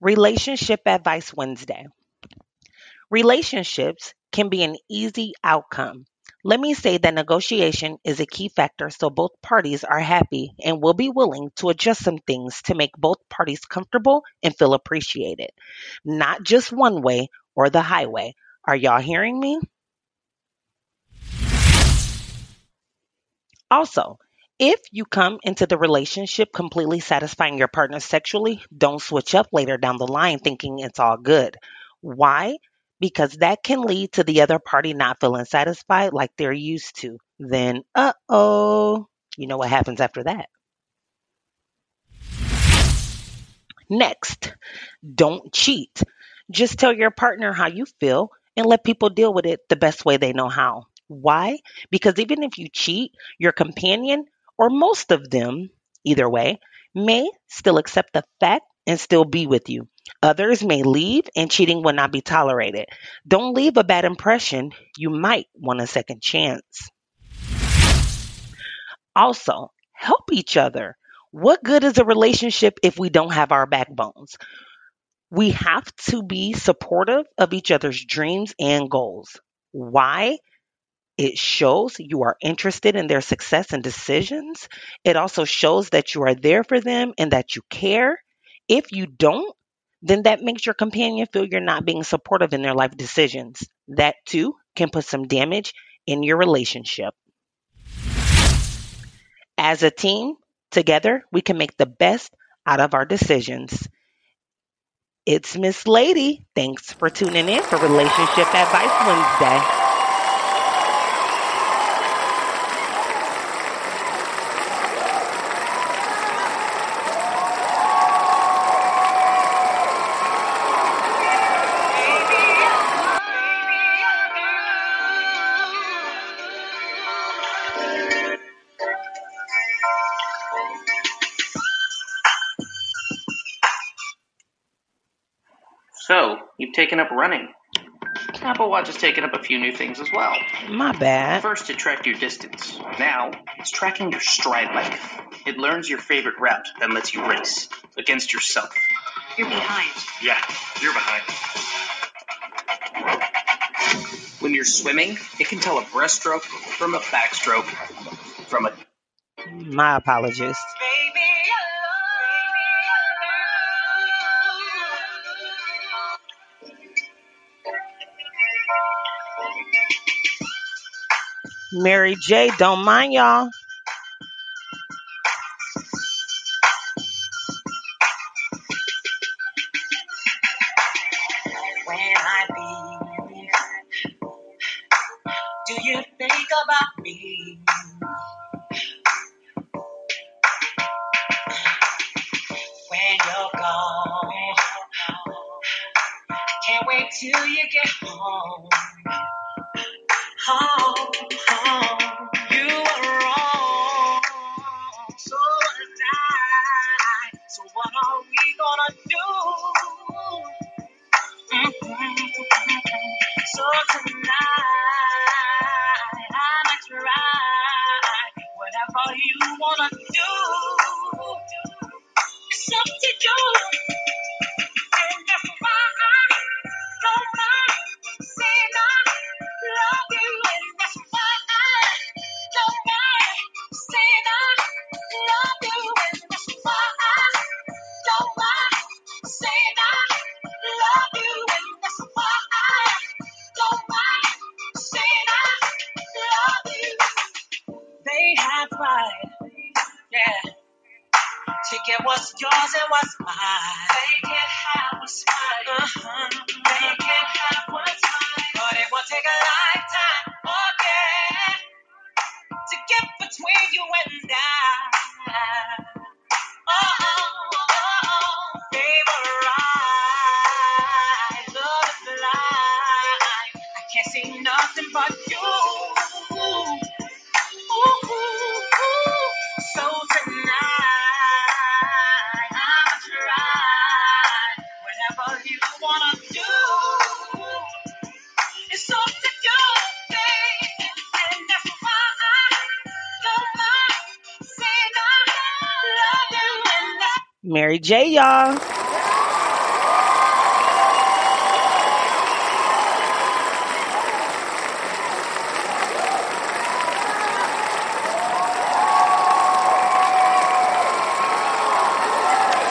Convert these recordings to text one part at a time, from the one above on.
Relationship Advice Wednesday. Relationships can be an easy outcome. Let me say that negotiation is a key factor so both parties are happy and will be willing to adjust some things to make both parties comfortable and feel appreciated. Not just one way or the highway. Are y'all hearing me? Also, if you come into the relationship completely satisfying your partner sexually, don't switch up later down the line thinking it's all good. Why? Because that can lead to the other party not feeling satisfied like they're used to. Then, uh oh, you know what happens after that. Next, don't cheat. Just tell your partner how you feel and let people deal with it the best way they know how. Why? Because even if you cheat, your companion or most of them, either way, may still accept the fact and still be with you. Others may leave and cheating will not be tolerated. Don't leave a bad impression. You might want a second chance. Also, help each other. What good is a relationship if we don't have our backbones? We have to be supportive of each other's dreams and goals. Why? It shows you are interested in their success and decisions. It also shows that you are there for them and that you care. If you don't, then that makes your companion feel you're not being supportive in their life decisions. That too can put some damage in your relationship. As a team, together, we can make the best out of our decisions. It's Miss Lady. Thanks for tuning in for Relationship Advice Wednesday. Taken up running. Apple Watch has taken up a few new things as well. My bad. First, it tracked your distance. Now, it's tracking your stride length. It learns your favorite route, then lets you race against yourself. You're behind. Yeah, you're behind. When you're swimming, it can tell a breaststroke from a backstroke from a My apologies. Mary J, don't mind y'all. To get what's yours and what's mine. They can't have what's mine. Uh-huh. They can't have what's mine. But it won't take a lifetime, yeah, to get between you and I. Mary J, y'all.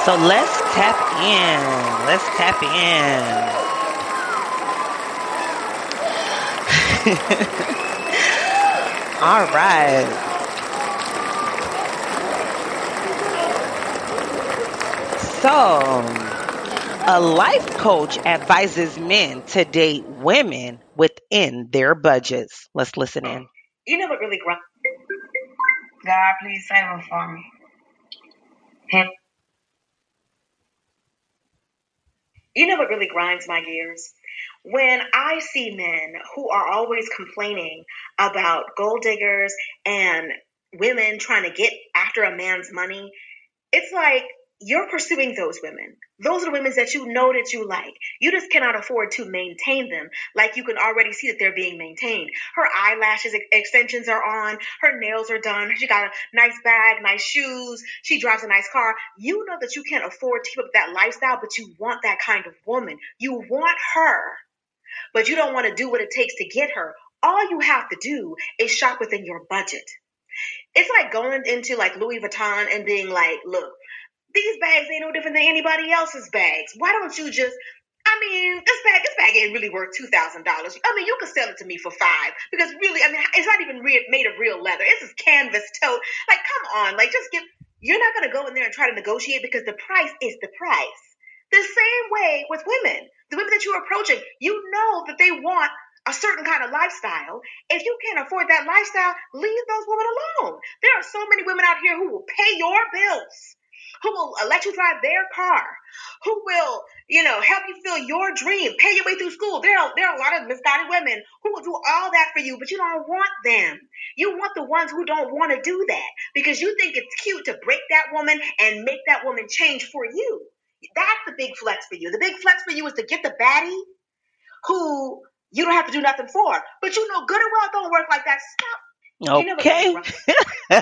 So let's tap in. Let's tap in. All right. So, a life coach advises men to date women within their budgets. Let's listen in. You know what really grinds? God, please save her for me. You know what really grinds my gears? when I see men who are always complaining about gold diggers and women trying to get after a man's money, it's like you're pursuing those women. Those are the women that you know that you like. You just cannot afford to maintain them like you can already see that they're being maintained. Her eyelashes extensions are on, her nails are done, she got a nice bag, nice shoes, she drives a nice car. You know that you can't afford to keep up that lifestyle, but you want that kind of woman. You want her but you don't want to do what it takes to get her. All you have to do is shop within your budget. It's like going into like Louis Vuitton and being like, look, these bags ain't no different than anybody else's bags. Why don't you just I mean, this bag, this bag ain't really worth two thousand dollars. I mean, you could sell it to me for five because really, I mean, it's not even re- made of real leather. It's just canvas tote. Like, come on, like, just give. You're not gonna go in there and try to negotiate because the price is the price. The same way with women. The women that you're approaching, you know that they want a certain kind of lifestyle. If you can't afford that lifestyle, leave those women alone. There are so many women out here who will pay your bills, who will let you drive their car, who will, you know, help you fill your dream, pay your way through school. There are, there are a lot of misguided women who will do all that for you, but you don't want them. You want the ones who don't want to do that because you think it's cute to break that woman and make that woman change for you. That's the big flex for you. The big flex for you is to get the baddie who you don't have to do nothing for. But you know good and well don't work like that. Stop. Okay.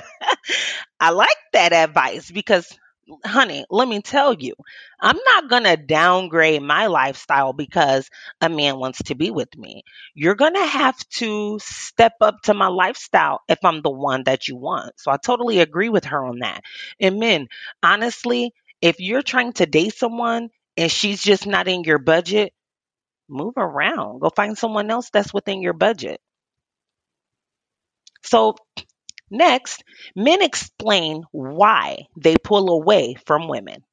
I like that advice because honey, let me tell you, I'm not going to downgrade my lifestyle because a man wants to be with me. You're going to have to step up to my lifestyle if I'm the one that you want. So I totally agree with her on that. And men, honestly, if you're trying to date someone and she's just not in your budget, move around. Go find someone else that's within your budget. So, next, men explain why they pull away from women.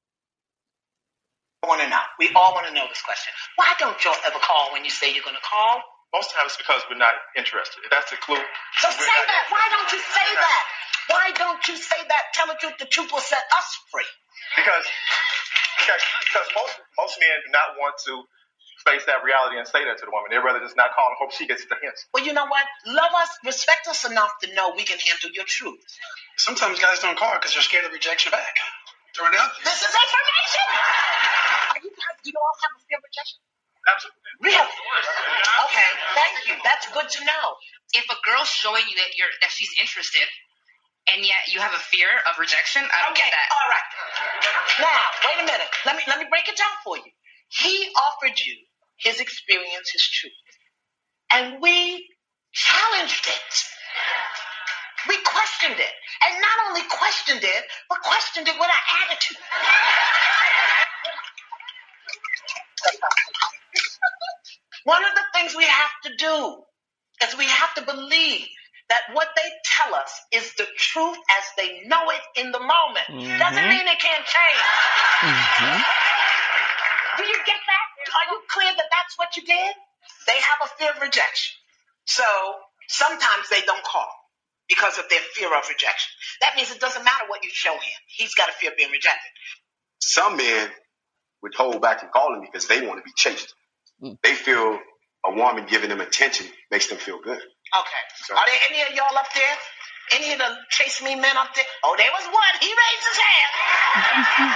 I want to know. We all want to know this question. Why don't y'all ever call when you say you're going to call? Most times it's because we're not interested. If that's the clue. So say that. Why don't you say that? Why don't you say that? Tell the truth. The truth will set us free. Because because, because most most men do not want to face that reality and say that to the woman. They'd rather just not call and hope she gets the hints. Well, you know what? Love us, respect us enough to know we can handle your truth. Sometimes guys don't call because they're scared of rejection back. Throw it out. This is information. Are you guys, do you all have a fear of rejection? Absolutely. Really? Okay, thank you. That's good to know. If a girl's showing you that you're that she's interested, and yet you have a fear of rejection. I don't okay, get that. all right. Now, wait a minute. Let me let me break it down for you. He offered you his experience, his truth, and we challenged it. We questioned it, and not only questioned it, but questioned it with an attitude. One of the things we have to do is we have to believe that what they tell us is the truth as they know it in the moment. Mm-hmm. Doesn't mean it can't change. Mm-hmm. Do you get that? Are you clear that that's what you did? They have a fear of rejection. So sometimes they don't call because of their fear of rejection. That means it doesn't matter what you show him. He's got a fear of being rejected. Some men would hold back from calling because they want to be chased. Mm. They feel a woman giving them attention makes them feel good. Okay. So- Are there any of y'all up there? Any of the chase me men up there? Oh, there was one. He raised his hand.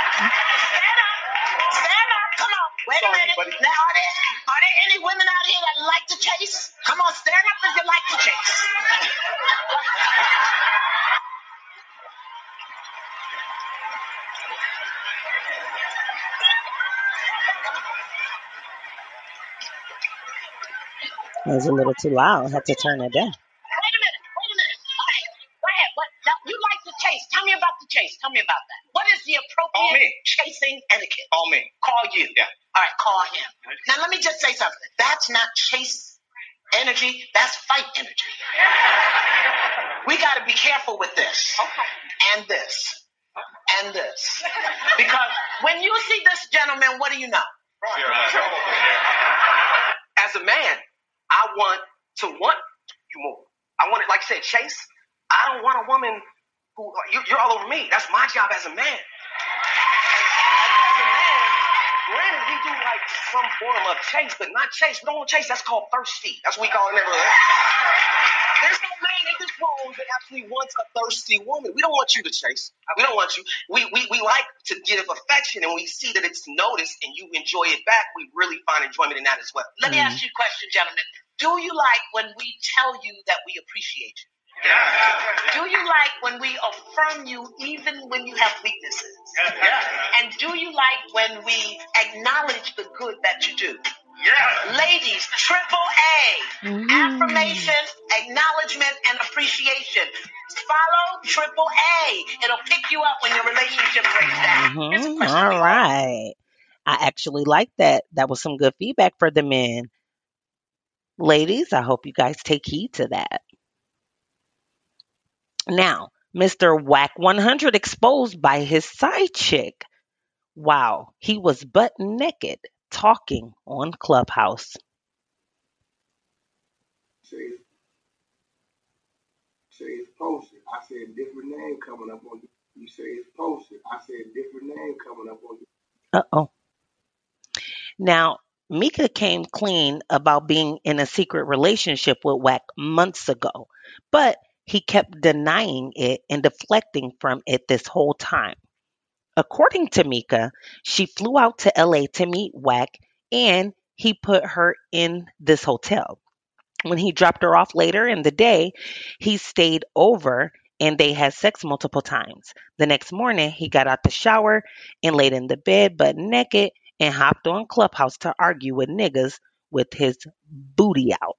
Stand up. Stand up. Come on. Wait a minute. buddy. Now, are there, are there any women out here that like to chase? Come on, stand up if you like to chase. That was a little too loud. I had to turn it down. Wait a minute. Wait a minute. All right. Go ahead. What? Now, you like to chase. Tell me about the chase. Tell me about that. What is the appropriate Call me. Chasing etiquette. Call me. Call you. Yeah. All right, call him. Now let me just say something. That's not chase energy. That's fight energy. We got to be careful with this and this and this because when you see this gentleman, what do you know? As a man, I want to want you more. I want it, like I said, Chase. I don't want a woman who you, you're all over me. That's my job as a man. As, as a man, granted, we do like some form of chase, but not chase. We don't want chase. That's called thirsty. That's what we call it in the neighborhood. There's no man in this world that actually wants a thirsty woman. We don't want you to chase. We don't want you. We, we, we like to give affection and we see that it's noticed and you enjoy it back. We really find enjoyment in that as well. Let me mm-hmm. ask you a question, gentlemen. Do you like when we tell you that we appreciate you? Yeah. Do you like when we affirm you even when you have weaknesses? And do you like when we acknowledge the good that you do? Ladies, triple A. Affirmation, acknowledgement, and appreciation. Follow triple A. It'll pick you up when your relationship breaks down. Here's a Mhm. question all- right. I actually like that. That was some good feedback for the men. Ladies, I hope you guys take heed to that. Now, Mr. Wack 100 exposed by his side chick. Wow, he was butt naked talking on Clubhouse. say say it's posted. I said different name coming up on you. You say it's posted. I said different name coming up on you. Uh oh. Now, Mika came clean about being in a secret relationship with Wack months ago, but he kept denying it and deflecting from it this whole time. According to Mika, she flew out to LA to meet Wack and he put her in this hotel. When he dropped her off later in the day, he stayed over and they had sex multiple times. The next morning, he got out the shower and laid in the bed butt naked and hopped on Clubhouse to argue with niggas with his booty out.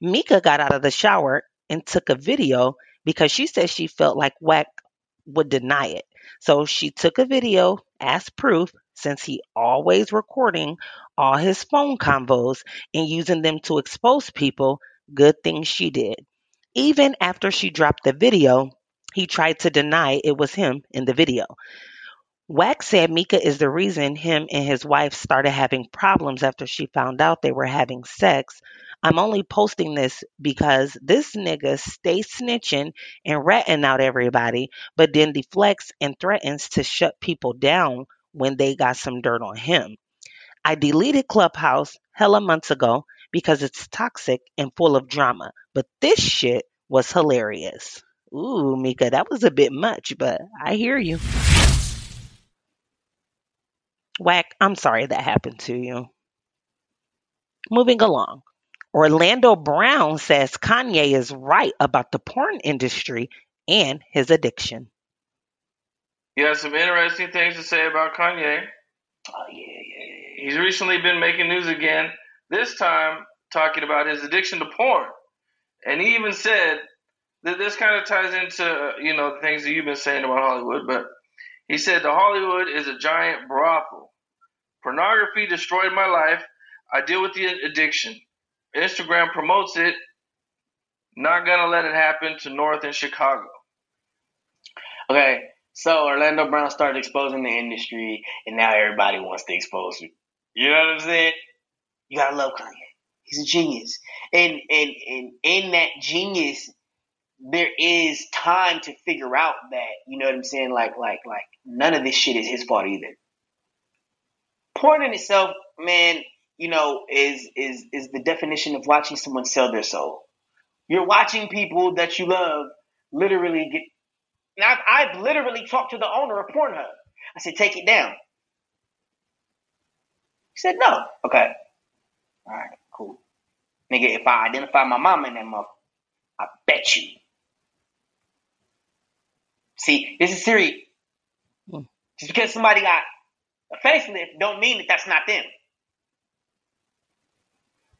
Mika got out of the shower and took a video because she said she felt like Wack would deny it. So she took a video as proof since he always recording all his phone convos and using them to expose people. Good thing she did. Even after she dropped the video, he tried to deny it was him in the video. Wax said Mika is the reason him and his wife started having problems after she found out they were having sex. I'm only posting this because this nigga stay snitching and ratting out everybody, but then deflects and threatens to shut people down when they got some dirt on him. I deleted Clubhouse hella months ago because it's toxic and full of drama, but this shit was hilarious. Ooh, Mika, that was a bit much, but I hear you. Wack, I'm sorry that happened to you. Moving along. Orlando Brown says Kanye is right about the porn industry and his addiction. He has some interesting things to say about Kanye. Oh, yeah, yeah, yeah. He's recently been making news again, this time talking about his addiction to porn. And he even said that this kind of ties into, uh, you know, the things that you've been saying about Hollywood, but he said the Hollywood is a giant brothel. Pornography destroyed my life. I deal with the addiction. Instagram promotes it. Not gonna let it happen to North and Chicago. Okay, so Orlando Brown started exposing the industry, and now everybody wants to expose him. You know what I'm saying? You gotta love Kanye. He's a genius, and and and in that genius, there is time to figure out that you know what I'm saying. Like like like none of this shit is his fault either. Porn in itself, man, you know, is is is the definition of watching someone sell their soul. You're watching people that you love literally get. Now, I've, I've literally talked to the owner of Pornhub. I said, take it down. He said, no. Okay. All right, cool. Nigga, if I identify my mama in that mother, I bet you. See, this is serious. Hmm. Just because somebody got a facelift don't mean that that's not them.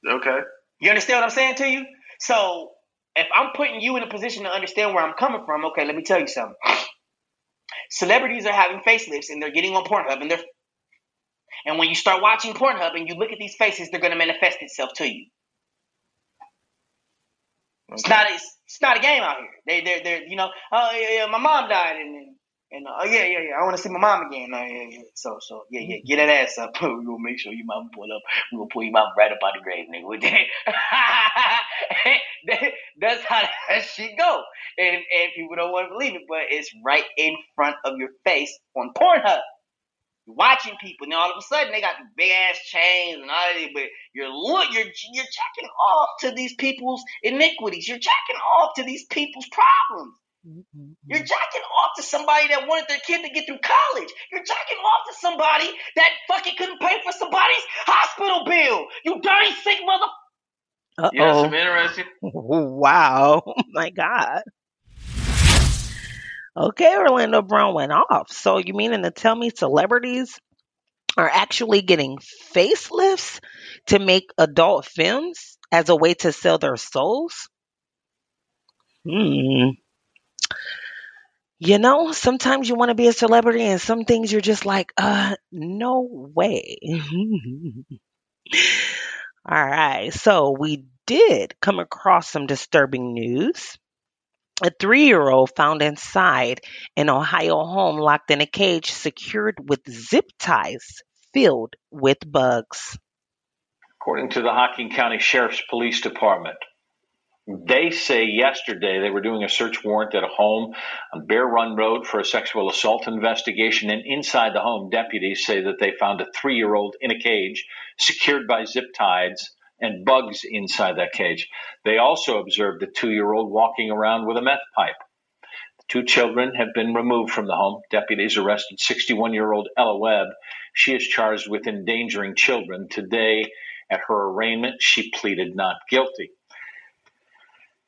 Okay. You understand what I'm saying to you? So if I'm putting you in a position to understand where I'm coming from, okay, let me tell you something. Celebrities are having facelifts and they're getting on Pornhub and they're and when you start watching Pornhub and you look at these faces, they're going to manifest itself to you. It's not a, it's, it's not a game out here. They they they you know oh yeah yeah my mom died and and, and uh, oh yeah yeah yeah I want to see my mom again. Oh, yeah, yeah. So so yeah yeah get that ass up. we gonna make sure your mom pull up. We gonna pull your mom right up out the grave, nigga. that, that's how that shit go. And and people don't want to believe it, but it's right in front of your face on Pornhub You're watching people, and all of a sudden they got big ass chains and all that, but you're look, you're you're jacking off to these people's iniquities. You're jacking off to these people's problems. Mm-hmm. You're jacking off to somebody that wanted their kid to get through college. You're jacking off to somebody that fucking couldn't pay for somebody's hospital bill. You dirty sick mother. Uh-oh. Yeah, some interesting. Wow. Oh my God. Okay, Orlando Brown went off. So you meaning to tell me celebrities are actually getting facelifts to make adult films as a way to sell their souls? Hmm. You know, sometimes you want to be a celebrity and some things you're just like, uh, no way. All right. So we did come across some disturbing news a three year old found inside an Ohio home locked in a cage secured with zip ties filled with bugs. According to the Hocking County Sheriff's Police Department, they say yesterday they were doing a search warrant at a home on Bear Run Road for a sexual assault investigation. And inside the home, deputies say that they found a three year old in a cage secured by zip ties and bugs inside that cage. They also observed a two year old walking around with a meth pipe. The two children have been removed from the home. Deputies arrested 61 year old Ella Webb. She is charged with endangering children. Today, at her arraignment, she pleaded not guilty.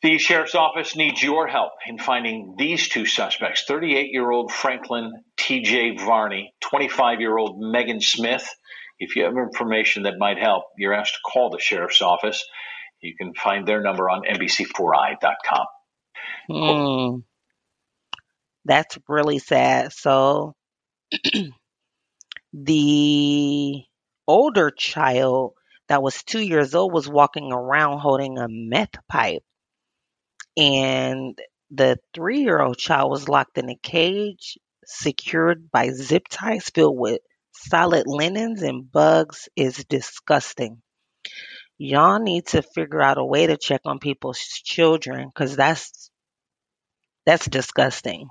The sheriff's office needs your help in finding these two suspects 38 year old Franklin T.J. Varney, 25 year old Megan Smith, if you have information that might help, you're asked to call the sheriff's office. You can find their number on NBC4i.com. Hmm. That's really sad. So the older child that was two years old was walking around holding a meth pipe. And the three year old child was locked in a cage secured by zip ties filled with solid linens and bugs is disgusting. Y'all need to figure out a way to check on people's children because that's that's disgusting.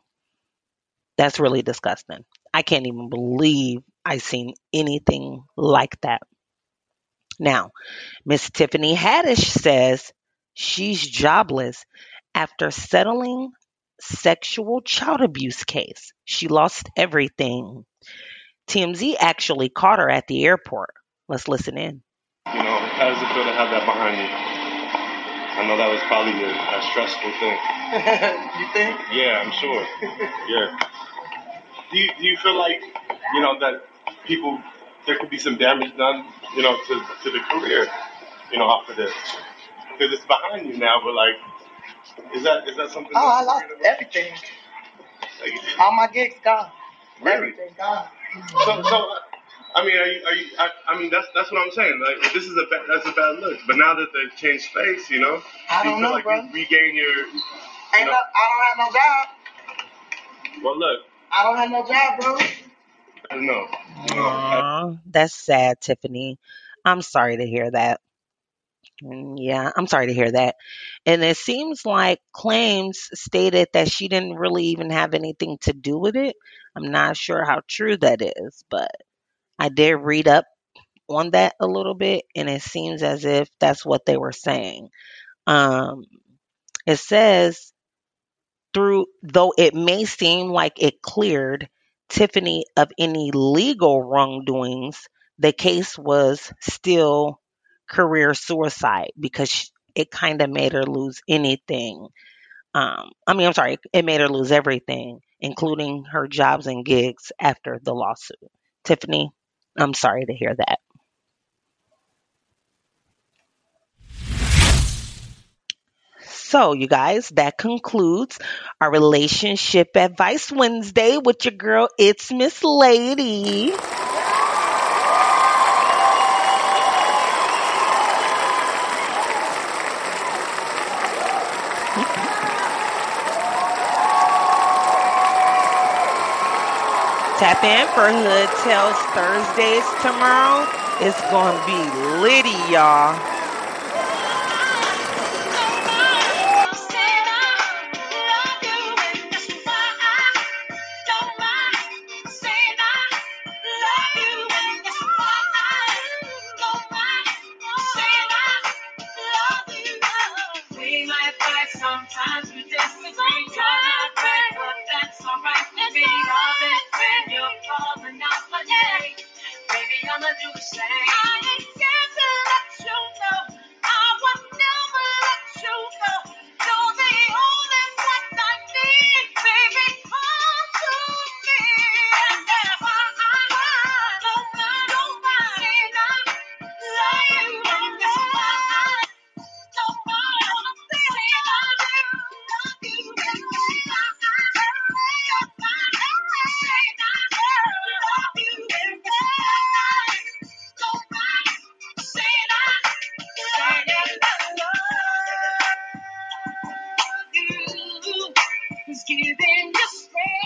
That's really disgusting. I can't even believe I seen anything like that. Now, Miss Tiffany Haddish says she's jobless after settling sexual child abuse case. She lost everything. TMZ actually caught her at the airport. Let's listen in. You know, how does it feel to have that behind you? I know that was probably a, a stressful thing. you think? Yeah, I'm sure. yeah. Do you, do you feel like, you know, that people, there could be some damage done, you know, to, to the career, you know, off of this? Because it's behind you now, but like, is that is that something? Oh, I lost everything. Like, All my gigs gone. Really? Everything gone. So, so I mean, are you, are you, I, I mean, that's that's what I'm saying. Like, this is a bad, that's a bad look. But now that they've changed space, you know, I do you don't feel know, like bro. you regain your. You Ain't know, no, I don't have no job. well, look, I don't have no job, bro. I don't know. Aw, that's sad, Tiffany. I'm sorry to hear that. Mm, Yeah, I'm sorry to hear that. And it seems like claims stated that she didn't really even have anything to do with it. I'm not sure how true that is, but I did read up on that a little bit, and it seems as if that's what they were saying. Um, it says through though it may seem like it cleared Tiffany of any legal wrongdoings, the case was still career suicide because she, it kind of made her lose anything. Um, I mean, I'm sorry, it made her lose everything, including her jobs and gigs after the lawsuit. Tiffany, I'm sorry to hear that. So, you guys, that concludes our Relationship Advice Wednesday with your girl, It's Miss Lady. Tap in for Hood Tales Thursdays tomorrow. It's going to be litty, y'all. say He's giving us strength.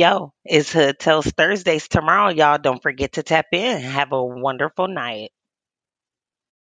Yo, it's uh, Hood Toast Thursdays tomorrow. Y'all don't forget to tap in. Have a wonderful night.